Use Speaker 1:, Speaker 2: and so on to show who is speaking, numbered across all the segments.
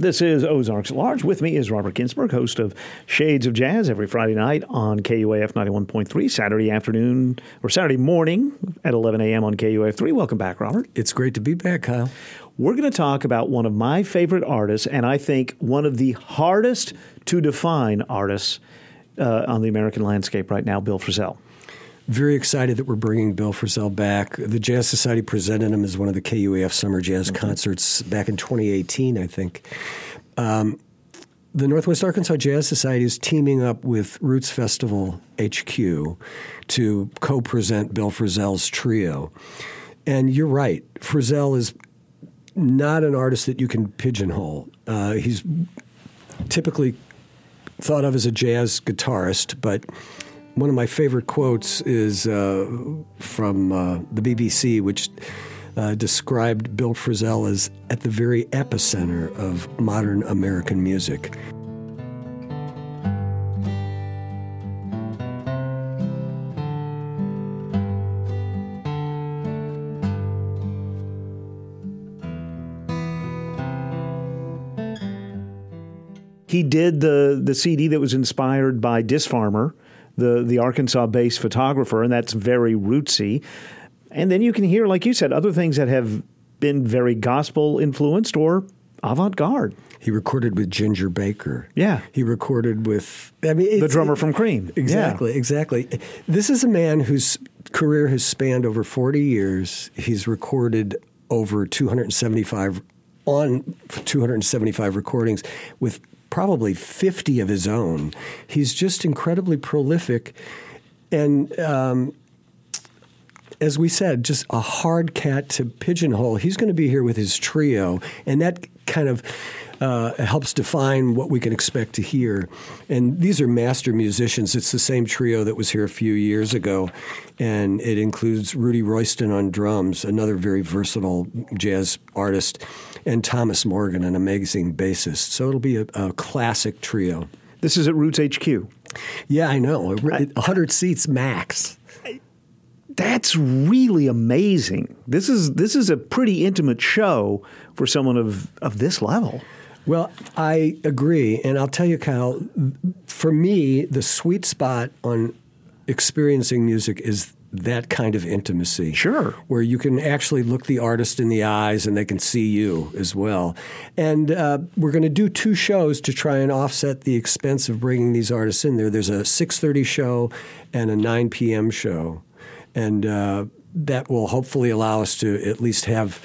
Speaker 1: This is Ozarks at Large. With me is Robert Ginsburg, host of Shades of Jazz every Friday night on KUAF 91.3, Saturday afternoon or Saturday morning at 11 a.m. on KUAF 3. Welcome back, Robert.
Speaker 2: It's great to be back, Kyle.
Speaker 1: We're going to talk about one of my favorite artists, and I think one of the hardest to define artists uh, on the American landscape right now, Bill Frisell.
Speaker 2: Very excited that we're bringing Bill Frisell back. The Jazz Society presented him as one of the KUAF Summer Jazz mm-hmm. concerts back in 2018, I think. Um, the Northwest Arkansas Jazz Society is teaming up with Roots Festival HQ to co present Bill Frisell's trio. And you're right, Frisell is not an artist that you can pigeonhole. Uh, he's typically thought of as a jazz guitarist, but one of my favorite quotes is uh, from uh, the BBC, which uh, described Bill Frisell as at the very epicenter of modern American music.
Speaker 1: He did the the CD that was inspired by Dis The the Arkansas-based photographer, and that's very rootsy. And then you can hear, like you said, other things that have been very gospel influenced or avant garde.
Speaker 2: He recorded with Ginger Baker.
Speaker 1: Yeah.
Speaker 2: He recorded with I mean
Speaker 1: the drummer from Cream.
Speaker 2: Exactly,
Speaker 1: yeah.
Speaker 2: exactly. This is a man whose career has spanned over 40 years. He's recorded over 275 on 275 recordings with probably 50 of his own. He's just incredibly prolific. And um, as we said, just a hard cat to pigeonhole. He's going to be here with his trio, and that kind of uh, helps define what we can expect to hear. And these are master musicians. It's the same trio that was here a few years ago, and it includes Rudy Royston on drums, another very versatile jazz artist, and Thomas Morgan, an amazing bassist. So it'll be a, a classic trio.
Speaker 1: This is at Roots HQ.
Speaker 2: Yeah, I know. 100 seats max.
Speaker 1: That's really amazing. This is this is a pretty intimate show for someone of of this level.
Speaker 2: Well, I agree, and I'll tell you, Kyle. For me, the sweet spot on experiencing music is that kind of intimacy.
Speaker 1: Sure.
Speaker 2: Where you can actually look the artist in the eyes and they can see you as well. And uh, we're going to do two shows to try and offset the expense of bringing these artists in there. There's a 6:30 show and a 9 p.m. show, and uh, that will hopefully allow us to at least have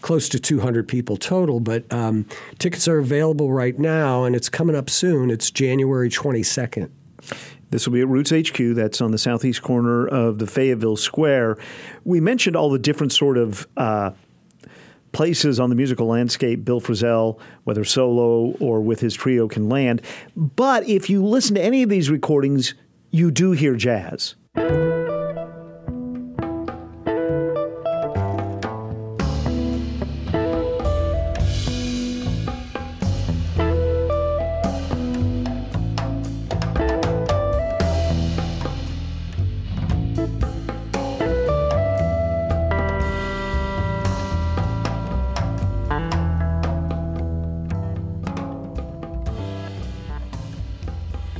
Speaker 2: close to 200 people total. But um, tickets are available right now, and it's coming up soon. It's January 22nd.
Speaker 1: This will be at Roots HQ. That's on the southeast corner of the Fayetteville Square. We mentioned all the different sort of uh, places on the musical landscape Bill Frisell, whether solo or with his trio, can land. But if you listen to any of these recordings, you do hear jazz.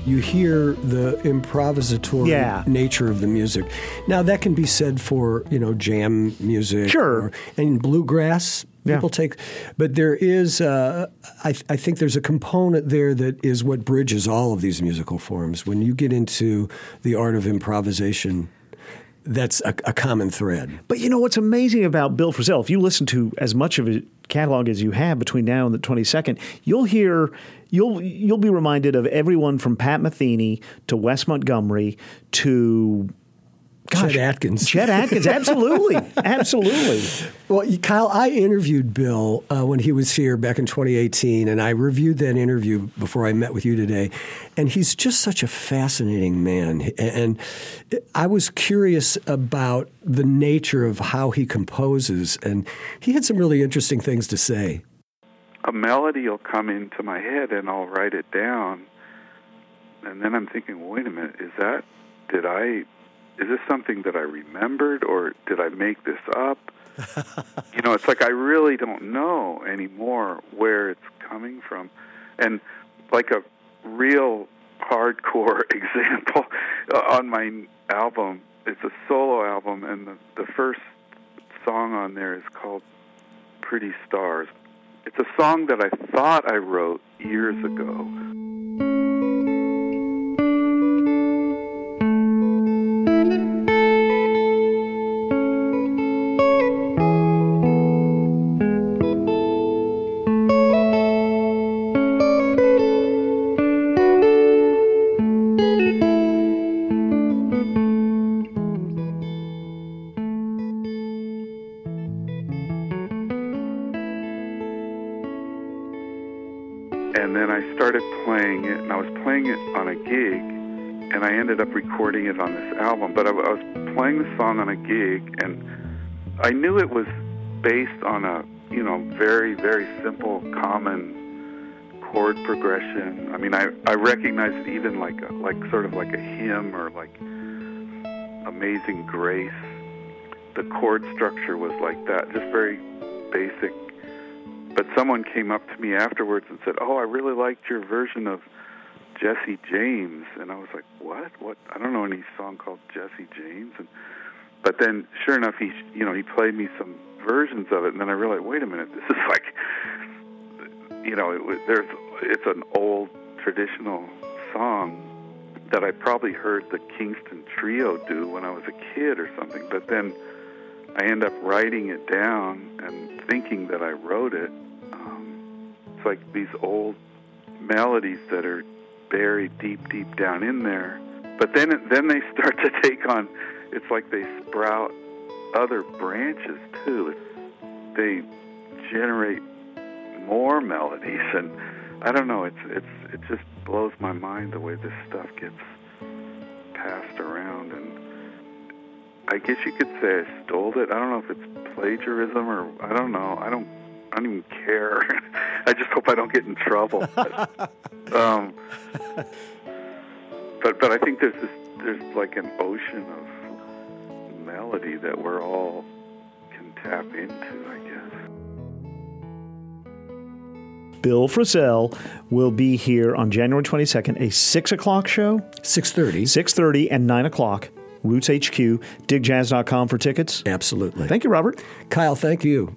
Speaker 2: You hear the improvisatory
Speaker 1: yeah.
Speaker 2: nature of the music. Now that can be said for you know jam music,
Speaker 1: sure,
Speaker 2: or, and bluegrass. People yeah. take, but there is, uh, I, I, think there's a component there that is what bridges all of these musical forms. When you get into the art of improvisation, that's a, a, common thread.
Speaker 1: But you know what's amazing about Bill Frisell? If you listen to as much of his catalog as you have between now and the 22nd, you'll hear you'll you'll be reminded of everyone from Pat Metheny to Wes Montgomery to
Speaker 2: Gosh, Chet Atkins.
Speaker 1: Chet Atkins, absolutely, absolutely.
Speaker 2: Well, Kyle, I interviewed Bill uh, when he was here back in 2018, and I reviewed that interview before I met with you today. And he's just such a fascinating man. And I was curious about the nature of how he composes, and he had some really interesting things to say.
Speaker 3: A melody will come into my head, and I'll write it down. And then I'm thinking, wait a minute, is that, did I is this something that I remembered or did I make this up? you know, it's like I really don't know anymore where it's coming from. And like a real hardcore example uh, on my album, it's a solo album, and the, the first song on there is called Pretty Stars. It's a song that I thought I wrote years ago. And then I started playing it, and I was playing it on a gig, and I ended up recording it on this album. But I, I was playing the song on a gig, and I knew it was based on a you know very very simple common chord progression. I mean, I I recognized it even like a, like sort of like a hymn or like Amazing Grace. The chord structure was like that, just very basic but someone came up to me afterwards and said, "Oh, I really liked your version of Jesse James," and I was like, "What? What? I don't know any song called Jesse James." And but then, sure enough, he you know he played me some versions of it, and then I realized, wait a minute, this is like, you know, it, there's it's an old traditional song that I probably heard the Kingston Trio do when I was a kid or something, but then. I end up writing it down and thinking that I wrote it. It's like these old melodies that are buried deep, deep down in there. But then, then they start to take on. It's like they sprout other branches too. They generate more melodies, and I don't know. It's it's it just blows my mind the way this stuff gets passed around and I guess you could say I stole it. I don't know if it's plagiarism or I don't know. I don't. I don't even care. I just hope I don't get in trouble. But, um, but but I think there's this there's like an ocean of melody that we're all can tap into. I guess.
Speaker 1: Bill Frisell will be here on January 22nd, a 6 o'clock show.
Speaker 2: 6.30.
Speaker 1: 6.30 and 9 o'clock. Roots HQ, digjazz.com for tickets.
Speaker 2: Absolutely.
Speaker 1: Thank you, Robert.
Speaker 2: Kyle, thank you.